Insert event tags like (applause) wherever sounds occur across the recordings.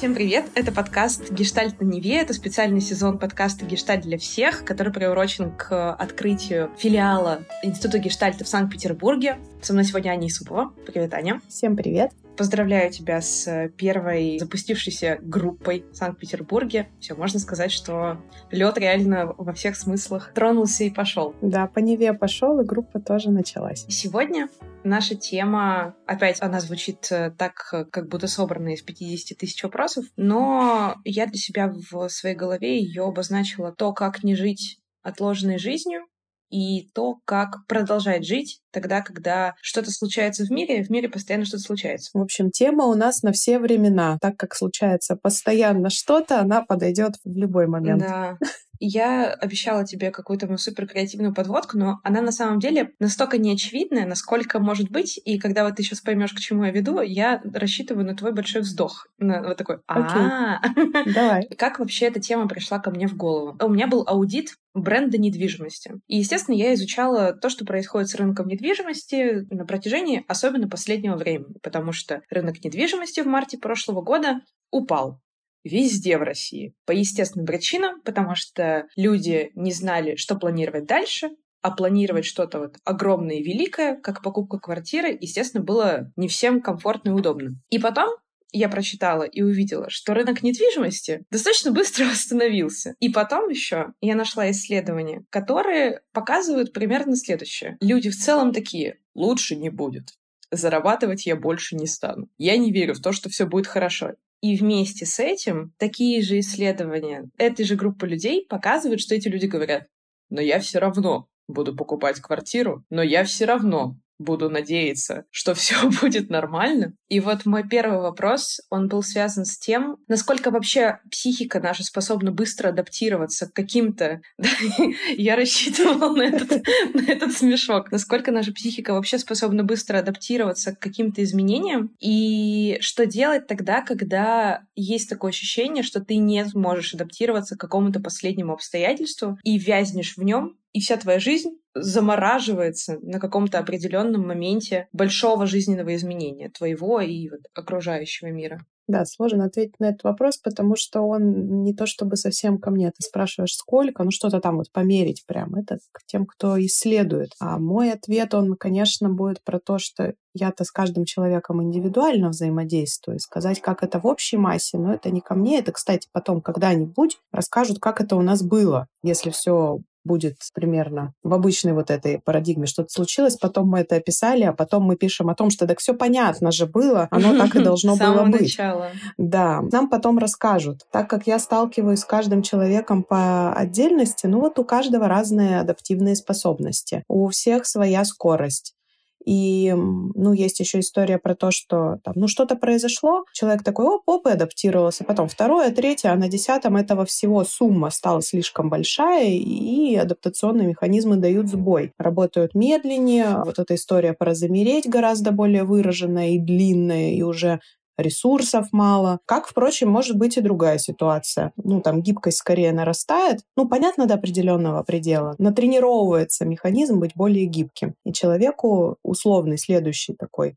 Всем привет! Это подкаст «Гештальт на Неве». Это специальный сезон подкаста «Гештальт для всех», который приурочен к открытию филиала Института Гештальта в Санкт-Петербурге. Со мной сегодня Аня Исупова. Привет, Аня. Всем привет. Поздравляю тебя с первой запустившейся группой в Санкт-Петербурге. Все, можно сказать, что лед реально во всех смыслах тронулся и пошел. Да, по Неве пошел, и группа тоже началась. Сегодня наша тема, опять она звучит э, так, как будто собрана из 50 тысяч вопросов, но я для себя в своей голове ее обозначила то, как не жить отложенной жизнью, и то, как продолжать жить тогда, когда что-то случается в мире, в мире постоянно что-то случается. В общем, тема у нас на все времена. Так как случается постоянно что-то, она подойдет в любой момент. Да. Я обещала тебе какую-то мою супер креативную подводку, но она на самом деле настолько неочевидная, насколько может быть. И когда вот ты сейчас поймешь, к чему я веду, я рассчитываю на твой большой вздох. На вот такой. А, давай. (laughs) Как вообще эта тема пришла ко мне в голову? У меня был аудит бренда недвижимости. И, естественно, я изучала то, что происходит с рынком недвижимости на протяжении особенно последнего времени, потому что рынок недвижимости в марте прошлого года упал везде в России. По естественным причинам, потому что люди не знали, что планировать дальше, а планировать что-то вот огромное и великое, как покупка квартиры, естественно, было не всем комфортно и удобно. И потом я прочитала и увидела, что рынок недвижимости достаточно быстро (laughs) восстановился. И потом еще я нашла исследования, которые показывают примерно следующее. Люди в целом такие, лучше не будет. Зарабатывать я больше не стану. Я не верю в то, что все будет хорошо. И вместе с этим такие же исследования этой же группы людей показывают, что эти люди говорят, но я все равно буду покупать квартиру, но я все равно буду надеяться, что (laughs) все будет нормально. И вот мой первый вопрос, он был связан с тем, насколько вообще психика наша способна быстро адаптироваться к каким-то... (laughs) Я рассчитывала на этот, (laughs) на этот смешок. Насколько наша психика вообще способна быстро адаптироваться к каким-то изменениям. И что делать тогда, когда есть такое ощущение, что ты не сможешь адаптироваться к какому-то последнему обстоятельству и вязнешь в нем, и вся твоя жизнь замораживается на каком-то определенном моменте большого жизненного изменения твоего и вот окружающего мира. Да, сложно ответить на этот вопрос, потому что он не то чтобы совсем ко мне. Ты спрашиваешь, сколько, ну что-то там вот померить прям. Это к тем, кто исследует. А мой ответ, он, конечно, будет про то, что я-то с каждым человеком индивидуально взаимодействую. Сказать, как это в общей массе, но это не ко мне. Это, кстати, потом когда-нибудь расскажут, как это у нас было. Если все будет примерно в обычной вот этой парадигме что-то случилось, потом мы это описали, а потом мы пишем о том, что так все понятно же было, оно (laughs) так и должно было быть. начала. Да, нам потом расскажут. Так как я сталкиваюсь с каждым человеком по отдельности, ну вот у каждого разные адаптивные способности, у всех своя скорость. И, ну, есть еще история про то, что там, ну, что-то произошло, человек такой, оп, оп, и адаптировался. Потом второе, третье, а на десятом этого всего сумма стала слишком большая, и адаптационные механизмы дают сбой. Работают медленнее. Вот эта история про замереть гораздо более выраженная и длинная, и уже ресурсов мало. Как, впрочем, может быть и другая ситуация. Ну, там гибкость скорее нарастает. Ну, понятно, до определенного предела. Натренировывается механизм быть более гибким. И человеку условный следующий такой,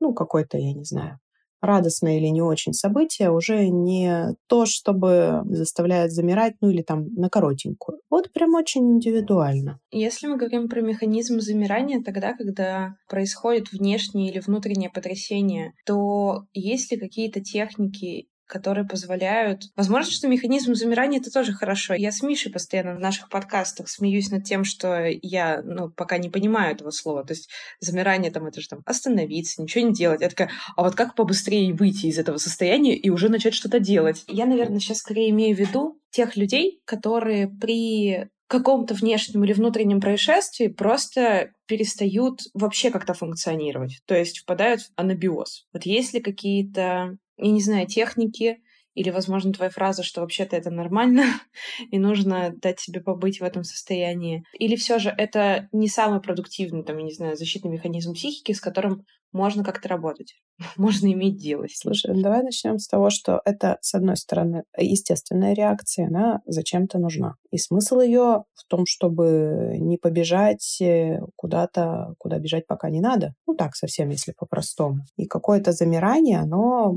ну, какой-то, я не знаю, радостное или не очень событие уже не то, чтобы заставляет замирать, ну или там на коротенькую. Вот прям очень индивидуально. Если мы говорим про механизм замирания, тогда, когда происходит внешнее или внутреннее потрясение, то есть ли какие-то техники которые позволяют... Возможно, что механизм замирания — это тоже хорошо. Я с Мишей постоянно в наших подкастах смеюсь над тем, что я ну, пока не понимаю этого слова. То есть замирание там — это же там остановиться, ничего не делать. Я такая, а вот как побыстрее выйти из этого состояния и уже начать что-то делать? Я, наверное, сейчас скорее имею в виду тех людей, которые при каком-то внешнем или внутреннем происшествии просто перестают вообще как-то функционировать. То есть впадают в анабиоз. Вот есть ли какие-то я не знаю, техники, или, возможно, твоя фраза, что вообще-то это нормально, (laughs) и нужно дать себе побыть в этом состоянии. Или все же это не самый продуктивный, там, я не знаю, защитный механизм психики, с которым можно как-то работать, (laughs) можно иметь дело. Слушай, ну давай начнем с того, что это, с одной стороны, естественная реакция, она зачем-то нужна. И смысл ее в том, чтобы не побежать э, куда-то, куда бежать пока не надо. Ну так, совсем, если по-простому. И какое-то замирание, оно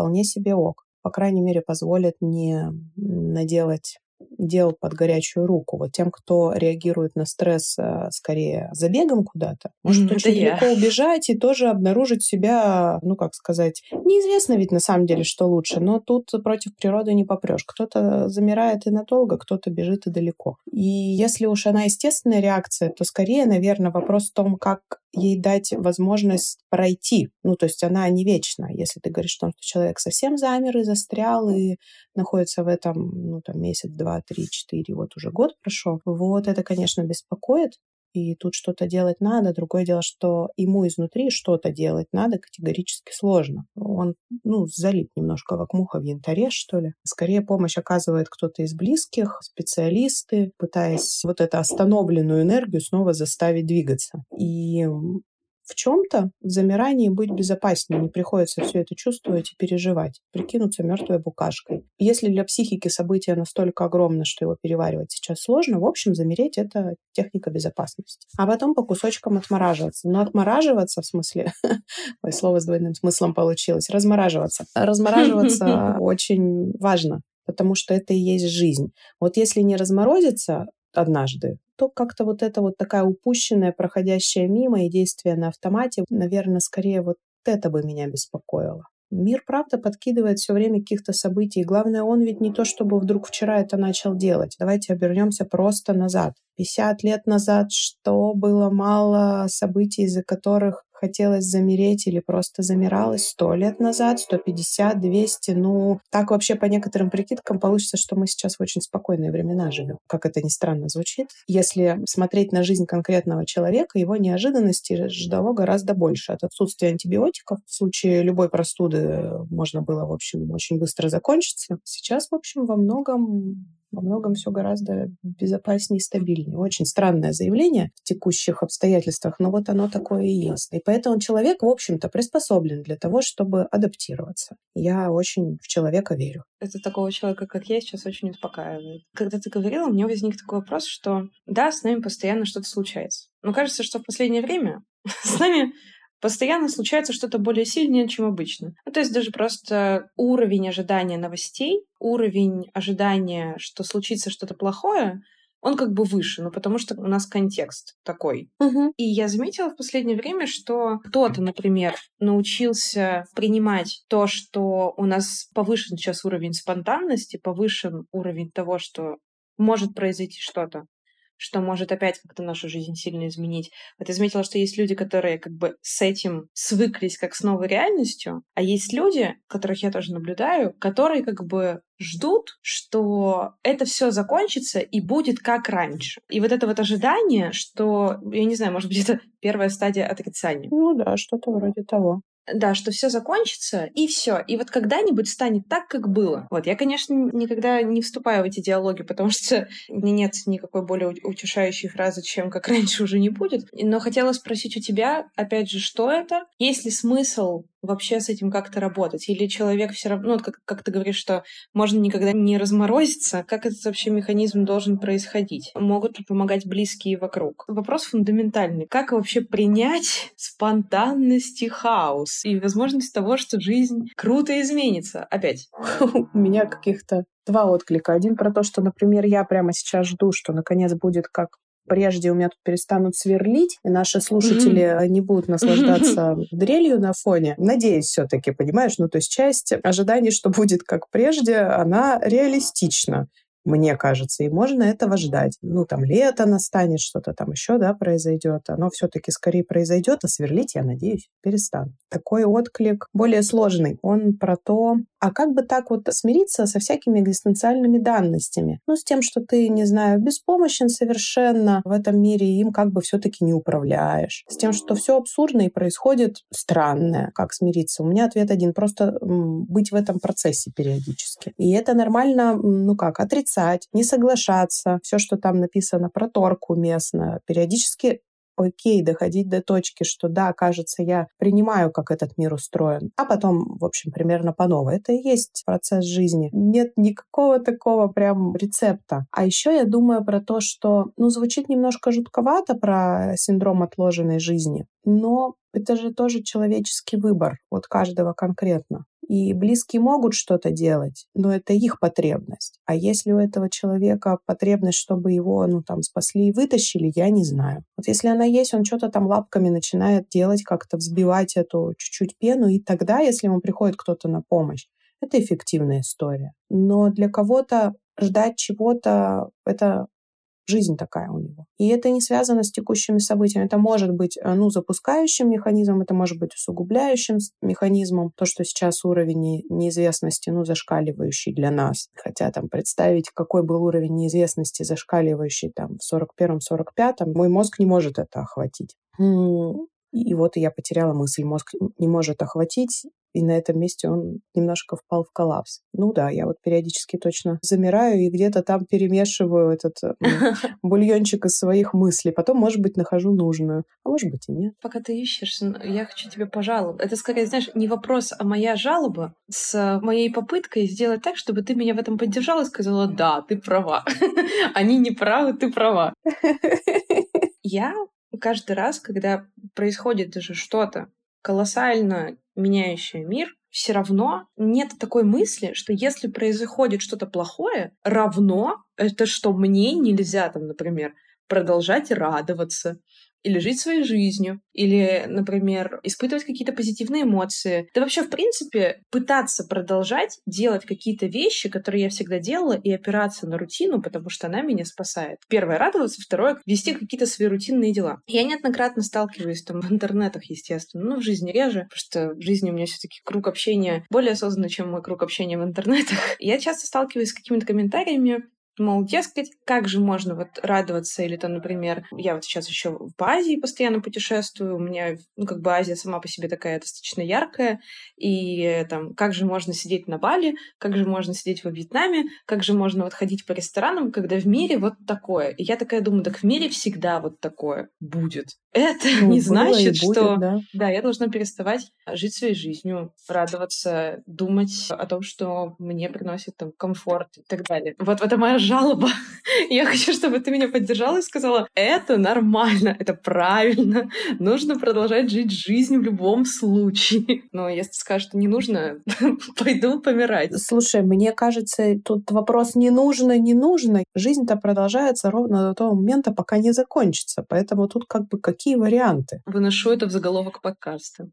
вполне себе ок. по крайней мере, позволят не наделать дел под горячую руку. Вот тем, кто реагирует на стресс э, скорее забегом куда-то, может очень далеко я. убежать и тоже обнаружить себя, ну, как сказать, неизвестно ведь на самом деле, что лучше, но тут против природы не попрешь. Кто-то замирает и надолго, кто-то бежит и далеко. И если уж она естественная реакция, то скорее, наверное, вопрос в том, как ей дать возможность пройти. Ну, то есть она не вечна. Если ты говоришь, что человек совсем замер и застрял, и находится в этом, ну, там, месяц, два, три, четыре, вот уже год прошел, вот это, конечно, беспокоит, и тут что-то делать надо. Другое дело, что ему изнутри что-то делать надо категорически сложно. Он, ну, залип немножко как муха в янтаре, что ли. Скорее помощь оказывает кто-то из близких, специалисты, пытаясь вот эту остановленную энергию снова заставить двигаться. И в чем-то в замирании быть безопаснее, не приходится все это чувствовать и переживать, прикинуться мертвой букашкой. Если для психики событие настолько огромно, что его переваривать сейчас сложно, в общем, замереть — это техника безопасности. А потом по кусочкам отмораживаться. Но отмораживаться, в смысле, (laughs) ой, слово с двойным смыслом получилось, размораживаться. Размораживаться (laughs) очень важно, потому что это и есть жизнь. Вот если не разморозиться однажды, то как-то вот это вот такая упущенная, проходящая мимо и действие на автомате, наверное, скорее вот это бы меня беспокоило. Мир, правда, подкидывает все время каких-то событий. Главное, он ведь не то, чтобы вдруг вчера это начал делать. Давайте обернемся просто назад. 50 лет назад, что было мало событий, из-за которых хотелось замереть или просто замиралось сто лет назад, 150, 200. Ну, так вообще по некоторым прикидкам получится, что мы сейчас в очень спокойные времена живем. Как это ни странно звучит. Если смотреть на жизнь конкретного человека, его неожиданности ждало гораздо больше. От отсутствия антибиотиков в случае любой простуды можно было, в общем, очень быстро закончиться. Сейчас, в общем, во многом во многом все гораздо безопаснее и стабильнее. Очень странное заявление в текущих обстоятельствах, но вот оно такое и есть. И поэтому человек, в общем-то, приспособлен для того, чтобы адаптироваться. Я очень в человека верю. Это такого человека, как я, сейчас очень успокаивает. Когда ты говорила, у меня возник такой вопрос, что да, с нами постоянно что-то случается. Но кажется, что в последнее время (laughs) с нами постоянно случается что-то более сильное, чем обычно. Ну, то есть даже просто уровень ожидания новостей, уровень ожидания, что случится что-то плохое, он как бы выше, ну потому что у нас контекст такой. Угу. И я заметила в последнее время, что кто-то, например, научился принимать то, что у нас повышен сейчас уровень спонтанности, повышен уровень того, что может произойти что-то что может опять как-то нашу жизнь сильно изменить. Вот я заметила, что есть люди, которые как бы с этим свыклись как с новой реальностью, а есть люди, которых я тоже наблюдаю, которые как бы ждут, что это все закончится и будет как раньше. И вот это вот ожидание, что, я не знаю, может быть, это первая стадия отрицания. Ну да, что-то вроде того. Да, что все закончится, и все. И вот когда-нибудь станет так, как было. Вот, я, конечно, никогда не вступаю в эти диалоги, потому что (laughs) мне нет никакой более утешающей фразы, чем как раньше уже не будет. Но хотела спросить у тебя, опять же, что это? Есть ли смысл вообще с этим как-то работать? Или человек все равно, ну, как, как ты говоришь, что можно никогда не разморозиться? Как этот вообще механизм должен происходить? Могут ли помогать близкие вокруг? Вопрос фундаментальный. Как вообще принять спонтанность и хаос? И возможность того, что жизнь круто изменится? Опять. (laughs) У меня каких-то два отклика. Один про то, что, например, я прямо сейчас жду, что наконец будет как прежде у меня тут перестанут сверлить, и наши слушатели mm-hmm. не будут наслаждаться mm-hmm. (laughs) дрелью на фоне. Надеюсь, все-таки, понимаешь, ну то есть часть ожиданий, что будет как прежде, она реалистична мне кажется, и можно этого ждать. Ну, там лето настанет, что-то там еще, да, произойдет. Оно все-таки скорее произойдет, а сверлить, я надеюсь, перестану. Такой отклик более сложный. Он про то, а как бы так вот смириться со всякими экзистенциальными данностями? Ну, с тем, что ты, не знаю, беспомощен совершенно в этом мире, и им как бы все-таки не управляешь. С тем, что все абсурдно и происходит странное. Как смириться? У меня ответ один. Просто быть в этом процессе периодически. И это нормально, ну как, отрицать, не соглашаться. Все, что там написано про торг уместно. Периодически окей, доходить до точки, что да, кажется, я принимаю, как этот мир устроен, а потом, в общем, примерно по новой. Это и есть процесс жизни. Нет никакого такого прям рецепта. А еще я думаю про то, что, ну, звучит немножко жутковато про синдром отложенной жизни, но это же тоже человеческий выбор от каждого конкретно. И близкие могут что-то делать, но это их потребность. А если у этого человека потребность, чтобы его, ну, там, спасли и вытащили, я не знаю. Вот если она есть, он что-то там лапками начинает делать, как-то взбивать эту чуть-чуть пену, и тогда, если ему приходит кто-то на помощь, это эффективная история. Но для кого-то ждать чего-то — это жизнь такая у него. И это не связано с текущими событиями. Это может быть э, ну, запускающим механизмом, это может быть усугубляющим механизмом. То, что сейчас уровень неизвестности, ну, зашкаливающий для нас. Хотя там представить, какой был уровень неизвестности зашкаливающий там в 41-45, мой мозг не может это охватить. И вот я потеряла мысль, мозг не может охватить, и на этом месте он немножко впал в коллапс. Ну да, я вот периодически точно замираю и где-то там перемешиваю этот (laughs) бульончик из своих мыслей. Потом, может быть, нахожу нужную, а может быть и нет. Пока ты ищешь, я хочу тебе пожаловаться. Это скорее, знаешь, не вопрос, а моя жалоба с моей попыткой сделать так, чтобы ты меня в этом поддержала и сказала, да, ты права. (laughs) Они не правы, ты права. (laughs) Я каждый раз, когда происходит даже что-то колоссально меняющее мир, все равно нет такой мысли, что если происходит что-то плохое, равно это что мне нельзя там, например, продолжать радоваться, или жить своей жизнью, или, например, испытывать какие-то позитивные эмоции. Да вообще, в принципе, пытаться продолжать делать какие-то вещи, которые я всегда делала, и опираться на рутину, потому что она меня спасает. Первое — радоваться, второе — вести какие-то свои рутинные дела. Я неоднократно сталкиваюсь там в интернетах, естественно, ну, в жизни реже, потому что в жизни у меня все таки круг общения более осознанный, чем мой круг общения в интернетах. (laughs) Я часто сталкиваюсь с какими-то комментариями, Мол, дескать, как же можно вот радоваться, или там, например, я вот сейчас еще в Азии постоянно путешествую, у меня, ну, как бы Азия сама по себе такая достаточно яркая, и там, как же можно сидеть на Бали, как же можно сидеть во Вьетнаме, как же можно вот ходить по ресторанам, когда в мире вот такое. И я такая думаю, так в мире всегда вот такое будет. Это ну, не значит, будет, что... Да. да, я должна переставать жить своей жизнью, радоваться, думать о том, что мне приносит там комфорт и так далее. Вот это моя жалоба. (laughs) Я хочу, чтобы ты меня поддержала и сказала, это нормально, это правильно, нужно продолжать жить жизнь в любом случае. (laughs) Но если скажешь, что не нужно, (laughs) пойду помирать. Слушай, мне кажется, тут вопрос не нужно, не нужно. Жизнь-то продолжается ровно до того момента, пока не закончится. Поэтому тут как бы какие варианты? Выношу это в заголовок подкаста.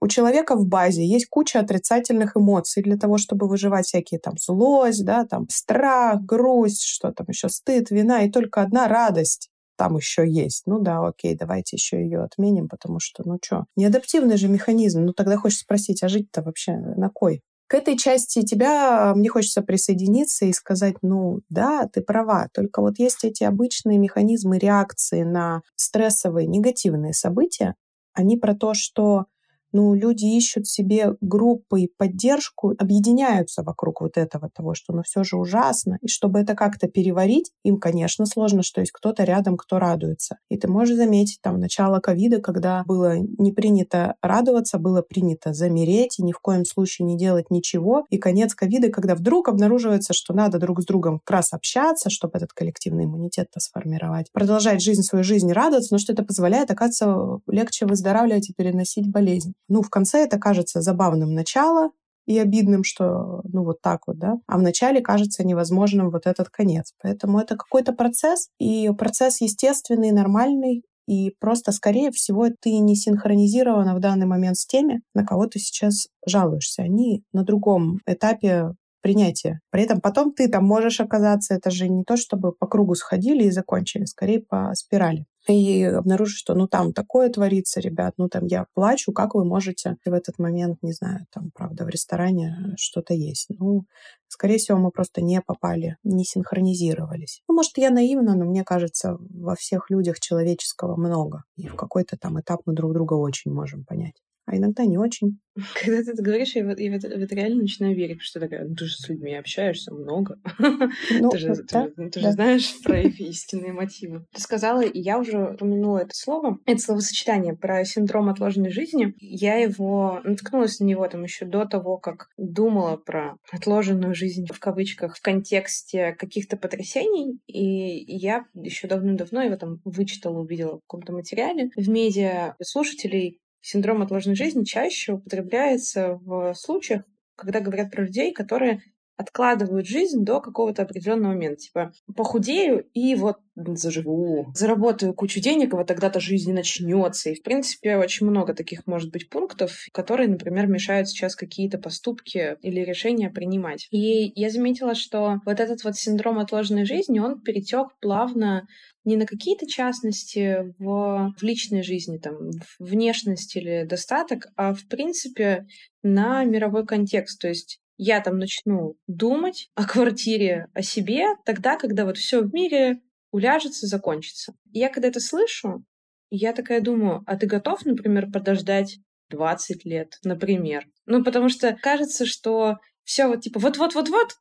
У человека в базе есть куча отрицательных эмоций для того, чтобы выживать всякие там злость, да, там страх, грусть, что там еще стыд, вина, и только одна радость там еще есть. Ну да, окей, давайте еще ее отменим, потому что, ну что, неадаптивный же механизм. Ну тогда хочешь спросить, а жить-то вообще на кой? К этой части тебя мне хочется присоединиться и сказать, ну да, ты права, только вот есть эти обычные механизмы реакции на стрессовые негативные события, они про то, что ну, люди ищут себе группы и поддержку, объединяются вокруг вот этого того, что ну все же ужасно. И чтобы это как-то переварить, им, конечно, сложно, что есть кто-то рядом, кто радуется. И ты можешь заметить там начало ковида, когда было не принято радоваться, было принято замереть и ни в коем случае не делать ничего. И конец ковида, когда вдруг обнаруживается, что надо друг с другом как раз общаться, чтобы этот коллективный иммунитет-то сформировать, продолжать жизнь, свою жизнь, радоваться, но что это позволяет, оказывается, легче выздоравливать и переносить болезнь. Ну, в конце это кажется забавным начало и обидным, что ну вот так вот, да, а в начале кажется невозможным вот этот конец. Поэтому это какой-то процесс, и процесс естественный, нормальный, и просто, скорее всего, ты не синхронизирована в данный момент с теми, на кого ты сейчас жалуешься. Они на другом этапе принятия. При этом потом ты там можешь оказаться, это же не то, чтобы по кругу сходили и закончили, скорее по спирали и обнаружить, что ну там такое творится, ребят, ну там я плачу, как вы можете в этот момент, не знаю, там, правда, в ресторане что-то есть. Ну, скорее всего, мы просто не попали, не синхронизировались. Ну, может, я наивна, но мне кажется, во всех людях человеческого много. И в какой-то там этап мы друг друга очень можем понять а иногда не очень. (laughs) Когда ты это говоришь, я, в, я в, это, в это реально начинаю верить, что такая, ну, ты же с людьми общаешься много. (laughs) Ну, ты же, да, ты, ты да. же знаешь (laughs) про их истинные мотивы. Ты сказала, и я уже упомянула это слово, это словосочетание про синдром отложенной жизни. Я его наткнулась на него там еще до того, как думала про отложенную жизнь в кавычках в контексте каких-то потрясений. И я еще давно-давно его там вычитала, увидела в каком-то материале в медиа слушателей синдром отложенной жизни чаще употребляется в случаях, когда говорят про людей, которые откладывают жизнь до какого-то определенного момента. Типа, похудею и вот заживу, заработаю кучу денег, и вот тогда-то жизнь начнется. И, в принципе, очень много таких может быть пунктов, которые, например, мешают сейчас какие-то поступки или решения принимать. И я заметила, что вот этот вот синдром отложенной жизни, он перетек плавно не на какие-то частности в, в личной жизни, там, внешность или достаток, а в принципе на мировой контекст. То есть я там начну думать о квартире, о себе, тогда, когда вот все в мире уляжется, закончится. И я когда это слышу, я такая думаю, а ты готов, например, подождать 20 лет, например? Ну, потому что кажется, что все вот типа вот-вот-вот-вот,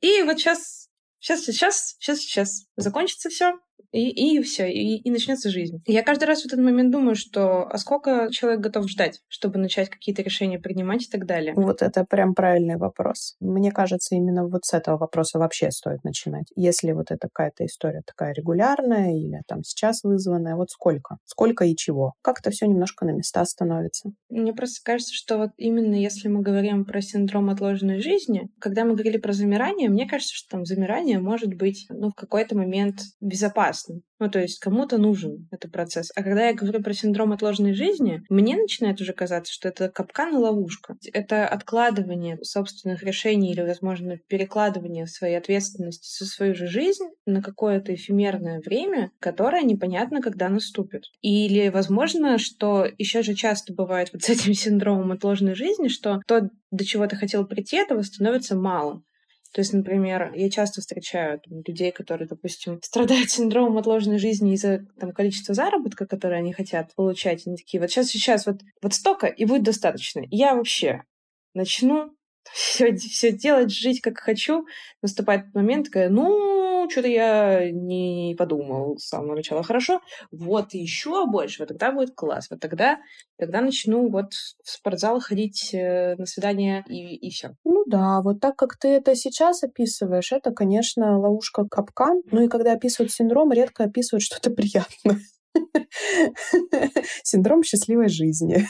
и вот сейчас, сейчас, сейчас, сейчас, сейчас закончится все, и, и все, и, и начнется жизнь. я каждый раз в этот момент думаю, что а сколько человек готов ждать, чтобы начать какие-то решения принимать и так далее. Вот это прям правильный вопрос. Мне кажется, именно вот с этого вопроса вообще стоит начинать. Если вот это какая-то история такая регулярная или там сейчас вызванная, вот сколько? Сколько и чего? Как это все немножко на места становится? Мне просто кажется, что вот именно если мы говорим про синдром отложенной жизни, когда мы говорили про замирание, мне кажется, что там замирание может быть ну, в какой-то момент безопасно опасным. Ну, то есть кому-то нужен этот процесс. А когда я говорю про синдром отложенной жизни, мне начинает уже казаться, что это капкан и ловушка. Это откладывание собственных решений или, возможно, перекладывание своей ответственности за свою же жизнь на какое-то эфемерное время, которое непонятно, когда наступит. Или, возможно, что еще же часто бывает (laughs) вот с этим синдромом отложенной жизни, что то, до чего ты хотел прийти, этого становится мало. То есть, например, я часто встречаю там, людей, которые, допустим, страдают синдромом отложенной жизни из-за там, количества заработка, который они хотят получать. Они такие, вот сейчас, сейчас, вот, вот столько, и будет достаточно. я вообще начну (laughs) все, все делать, жить как хочу. Наступает момент, такая, ну, что-то я не подумал с самого начала. Хорошо, вот еще больше, вот тогда будет класс. Вот тогда, тогда начну вот в спортзал ходить э, на свидание и, и все. Ну да, вот так как ты это сейчас описываешь, это, конечно, ловушка капкан. Ну и когда описывают синдром, редко описывают что-то (laughs) приятное. Синдром счастливой жизни.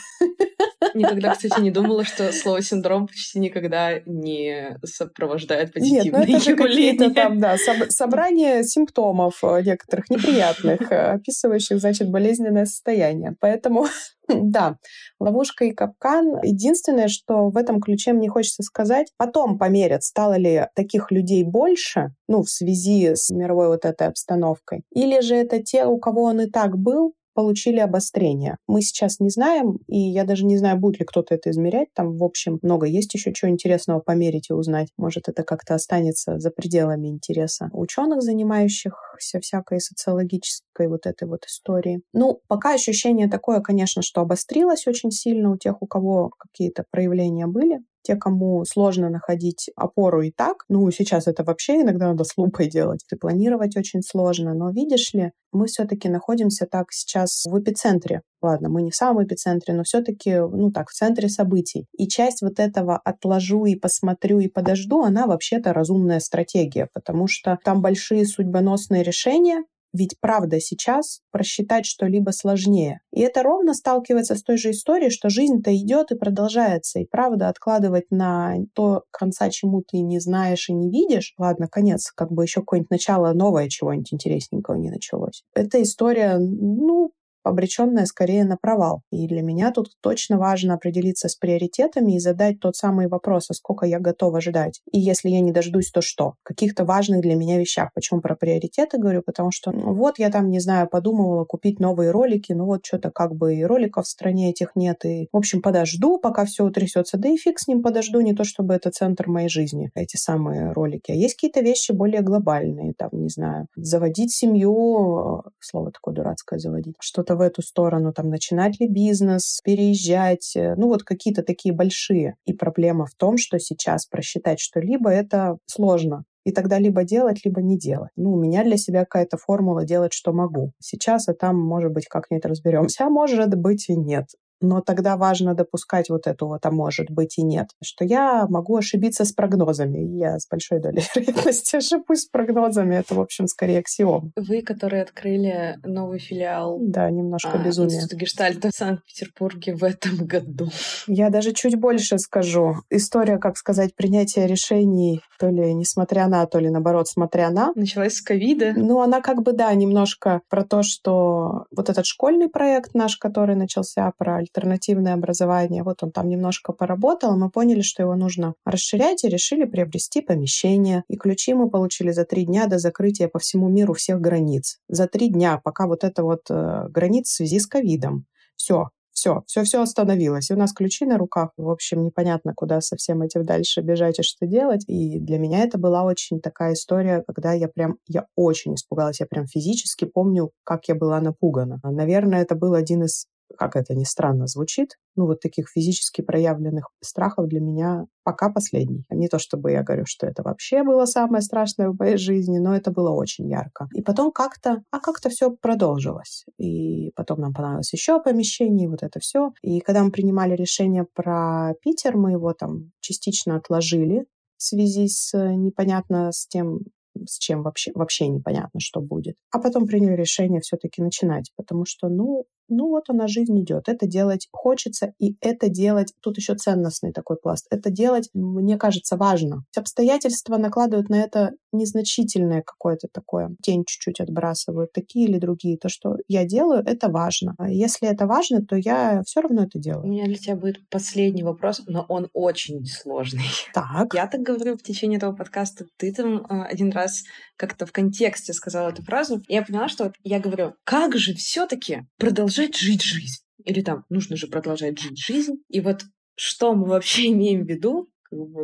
Никогда, кстати, не думала, что слово синдром почти никогда не сопровождает позитивные Нет, ну это какие-то там, да, соб- собрание симптомов э, некоторых неприятных, э, описывающих, значит, болезненное состояние. Поэтому (laughs) да, ловушка и капкан. Единственное, что в этом ключе мне хочется сказать, потом померят, стало ли таких людей больше, ну, в связи с мировой вот этой обстановкой, или же это те, у кого он и так был, получили обострение. Мы сейчас не знаем, и я даже не знаю, будет ли кто-то это измерять. Там, в общем, много есть еще чего интересного померить и узнать. Может, это как-то останется за пределами интереса ученых, занимающихся всякой социологической вот этой вот историей. Ну, пока ощущение такое, конечно, что обострилось очень сильно у тех, у кого какие-то проявления были те, кому сложно находить опору и так, ну, сейчас это вообще иногда надо с лупой делать, и планировать очень сложно, но видишь ли, мы все-таки находимся так сейчас в эпицентре. Ладно, мы не в самом эпицентре, но все-таки, ну так, в центре событий. И часть вот этого отложу и посмотрю и подожду, она вообще-то разумная стратегия, потому что там большие судьбоносные решения, ведь правда сейчас просчитать что-либо сложнее. И это ровно сталкивается с той же историей, что жизнь-то идет и продолжается. И правда откладывать на то конца, чему ты не знаешь и не видишь, ладно, конец, как бы еще какое-нибудь начало новое чего-нибудь интересненького не началось. Эта история, ну, обреченная скорее на провал. И для меня тут точно важно определиться с приоритетами и задать тот самый вопрос, а сколько я готова ждать. И если я не дождусь, то что? Каких-то важных для меня вещах. Почему про приоритеты говорю? Потому что ну, вот я там, не знаю, подумывала купить новые ролики, ну вот что-то как бы и роликов в стране этих нет. И, в общем, подожду, пока все утрясется. Да и фиг с ним подожду, не то чтобы это центр моей жизни, эти самые ролики. А есть какие-то вещи более глобальные, там, не знаю, заводить семью, слово такое дурацкое заводить, что-то в эту сторону, там, начинать ли бизнес, переезжать, э, ну, вот какие-то такие большие. И проблема в том, что сейчас просчитать что-либо это сложно. И тогда либо делать, либо не делать. Ну, у меня для себя какая-то формула делать, что могу. Сейчас, а там, может быть, как-нибудь разберемся. А может быть и нет. Но тогда важно допускать вот эту вот, а может быть и нет, что я могу ошибиться с прогнозами. Я с большой долей (laughs) вероятности ошибусь с прогнозами. Это, в общем, скорее аксиом. Вы, которые открыли новый филиал да, немножко а, безумие. Института Гештальта в Санкт-Петербурге в этом (laughs) году. Я даже чуть больше скажу. История, как сказать, принятия решений, то ли несмотря на, то ли наоборот, смотря на. Началась с ковида. Ну, она как бы, да, немножко про то, что вот этот школьный проект наш, который начался про альтернативное образование, вот он там немножко поработал, мы поняли, что его нужно расширять и решили приобрести помещение. И ключи мы получили за три дня до закрытия по всему миру всех границ. За три дня, пока вот это вот э, границ в связи с ковидом. Все, все, все, все остановилось. И у нас ключи на руках. В общем, непонятно, куда со всем этим дальше бежать и что делать. И для меня это была очень такая история, когда я прям, я очень испугалась. Я прям физически помню, как я была напугана. Наверное, это был один из как это ни странно звучит, ну вот таких физически проявленных страхов для меня пока последний. Не то чтобы я говорю, что это вообще было самое страшное в моей жизни, но это было очень ярко. И потом как-то, а как-то все продолжилось. И потом нам понадобилось еще помещение, вот это все. И когда мы принимали решение про Питер, мы его там частично отложили в связи с непонятно с тем, с чем вообще, вообще непонятно, что будет. А потом приняли решение все-таки начинать, потому что, ну, ну вот она жизнь идет. Это делать хочется, и это делать, тут еще ценностный такой пласт, это делать, мне кажется, важно. Обстоятельства накладывают на это незначительное какое-то такое, тень чуть-чуть отбрасывают, такие или другие. То, что я делаю, это важно. А если это важно, то я все равно это делаю. У меня для тебя будет последний вопрос, но он очень сложный. Так. Я так говорю в течение этого подкаста. Ты там э, один раз как-то в контексте сказала эту фразу. И я поняла, что вот я говорю, как же все-таки продолжать жить жизнь? Или там, нужно же продолжать жить жизнь. И вот что мы вообще (laughs) имеем в виду,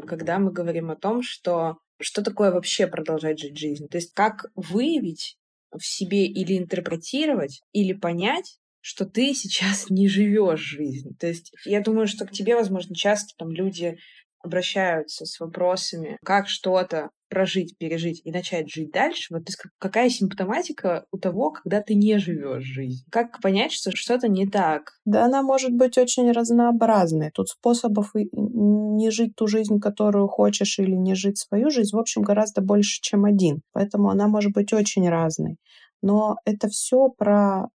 когда мы говорим о том, что что такое вообще продолжать жить жизнь? То есть как выявить в себе или интерпретировать, или понять, что ты сейчас не живешь жизнь. То есть я думаю, что к тебе, возможно, часто там люди обращаются с вопросами, как что-то прожить, пережить и начать жить дальше, вот какая симптоматика у того, когда ты не живешь жизнь? Как понять, что что-то не так? Да, она может быть очень разнообразной. Тут способов не жить ту жизнь, которую хочешь, или не жить свою жизнь, в общем, гораздо больше, чем один. Поэтому она может быть очень разной. Но это все про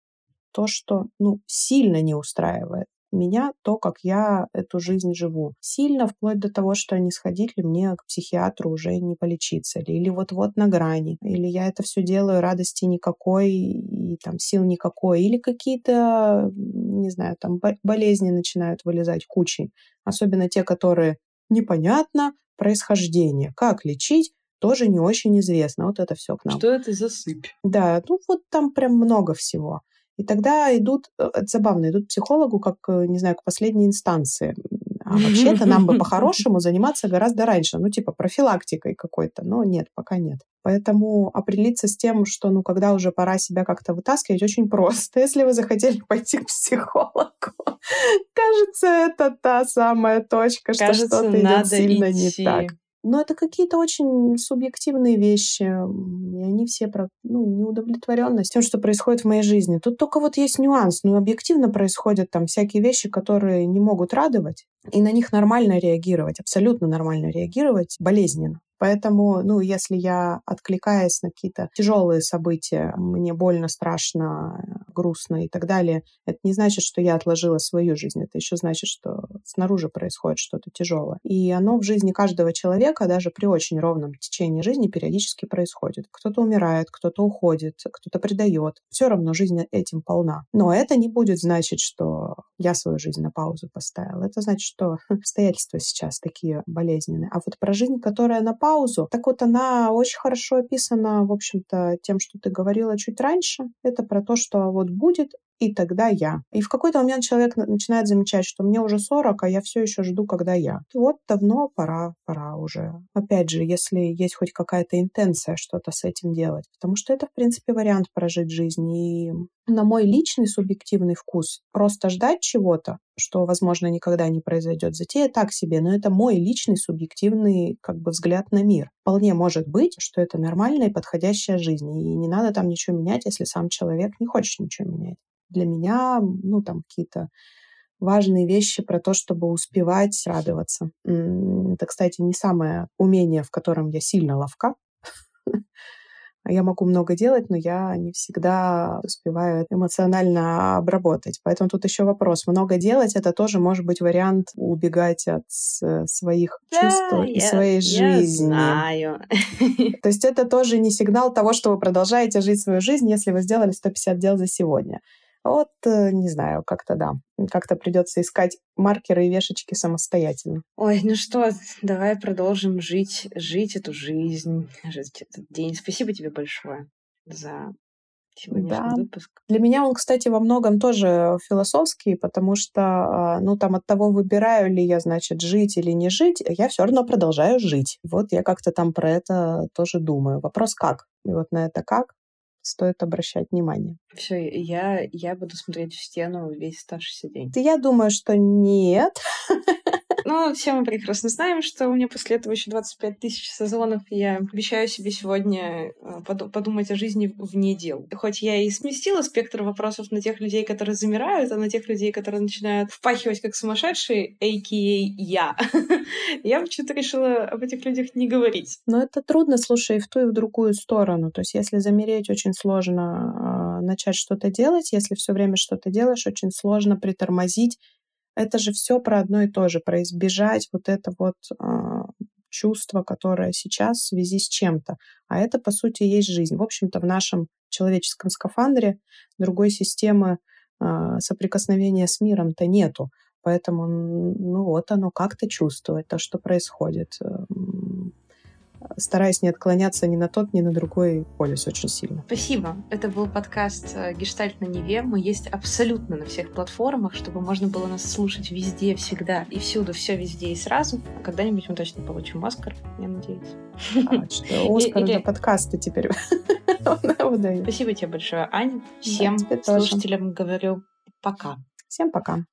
то, что ну, сильно не устраивает меня то, как я эту жизнь живу. Сильно вплоть до того, что не сходить ли мне к психиатру уже не полечиться ли, или вот-вот на грани, или я это все делаю, радости никакой и там сил никакой, или какие-то, не знаю, там болезни начинают вылезать кучей, особенно те, которые непонятно происхождение, как лечить, тоже не очень известно. Вот это все к нам. Что это за сыпь? Да, ну вот там прям много всего. И тогда идут, э, это забавно, идут к психологу как, э, не знаю, к последней инстанции. А вообще-то нам бы по-хорошему заниматься гораздо раньше, ну, типа профилактикой какой-то, но нет, пока нет. Поэтому определиться с тем, что, ну, когда уже пора себя как-то вытаскивать, очень просто. (laughs) Если вы захотели пойти к психологу, (laughs) кажется, это та самая точка, что что-то идет сильно идти. не так. Но это какие-то очень субъективные вещи, и они все про ну, неудовлетворенность тем, что происходит в моей жизни. Тут только вот есть нюанс. Ну, объективно происходят там всякие вещи, которые не могут радовать, и на них нормально реагировать, абсолютно нормально реагировать, болезненно. Поэтому, ну, если я откликаясь на какие-то тяжелые события, мне больно, страшно, грустно и так далее, это не значит, что я отложила свою жизнь. Это еще значит, что снаружи происходит что-то тяжелое. И оно в жизни каждого человека, даже при очень ровном течении жизни, периодически происходит. Кто-то умирает, кто-то уходит, кто-то предает. Все равно жизнь этим полна. Но это не будет значить, что я свою жизнь на паузу поставила. Это значит, что (laughs) обстоятельства сейчас такие болезненные. А вот про жизнь, которая на паузу, паузу. Так вот, она очень хорошо описана, в общем-то, тем, что ты говорила чуть раньше. Это про то, что вот будет, и тогда я. И в какой-то момент человек начинает замечать, что мне уже 40, а я все еще жду, когда я. Вот давно пора, пора уже. Опять же, если есть хоть какая-то интенция что-то с этим делать. Потому что это, в принципе, вариант прожить жизнь. И на мой личный субъективный вкус просто ждать чего-то, что, возможно, никогда не произойдет, затея так себе, но это мой личный субъективный как бы взгляд на мир. Вполне может быть, что это нормальная и подходящая жизнь, и не надо там ничего менять, если сам человек не хочет ничего менять для меня, ну, там какие-то важные вещи про то, чтобы успевать радоваться. Это, кстати, не самое умение, в котором я сильно ловка. Я могу много делать, но я не всегда успеваю эмоционально обработать. Поэтому тут еще вопрос. Много делать — это тоже может быть вариант убегать от своих да, чувств и своей я жизни. знаю. То есть это тоже не сигнал того, что вы продолжаете жить свою жизнь, если вы сделали 150 дел за сегодня. Вот, э, не знаю, как-то да. Как-то придется искать маркеры и вешечки самостоятельно. Ой, ну что, давай продолжим жить, жить эту жизнь, жить этот день. Спасибо тебе большое за сегодняшний да. выпуск. Для меня он, кстати, во многом тоже философский, потому что, а, ну, там от того, выбираю ли я, значит, жить или не жить, я все равно продолжаю жить. Вот я как-то там про это тоже думаю. Вопрос как? И вот на это как стоит обращать внимание. Все, я, я буду смотреть в стену весь оставшийся день. Я думаю, что нет. (laughs) Ну, все мы прекрасно знаем, что у меня после этого еще 25 тысяч сезонов, я обещаю себе сегодня э, подумать о жизни вне дел. Хоть я и сместила спектр вопросов на тех людей, которые замирают, а на тех людей, которые начинают впахивать как сумасшедшие, а.к.а. я, (laughs) я почему-то решила об этих людях не говорить. Но это трудно, слушай, и в ту, и в другую сторону. То есть если замереть, очень сложно а, начать что-то делать. Если все время что-то делаешь, очень сложно притормозить это же все про одно и то же, про избежать вот это вот э, чувство, которое сейчас в связи с чем-то. А это, по сути, есть жизнь. В общем-то, в нашем человеческом скафандре другой системы э, соприкосновения с миром-то нету. Поэтому, ну вот оно как-то чувствует то, что происходит. Стараясь не отклоняться ни на тот, ни на другой полюс очень сильно. Спасибо. Это был подкаст э, «Гештальт на Неве». Мы есть абсолютно на всех платформах, чтобы можно было нас слушать везде, всегда и всюду, все везде и сразу. А когда-нибудь мы точно получим Оскар, я надеюсь. А, что, (laughs) Оскар подкасты теперь (laughs) Спасибо тебе большое, Аня. Всем слушателям говорю пока. Всем пока.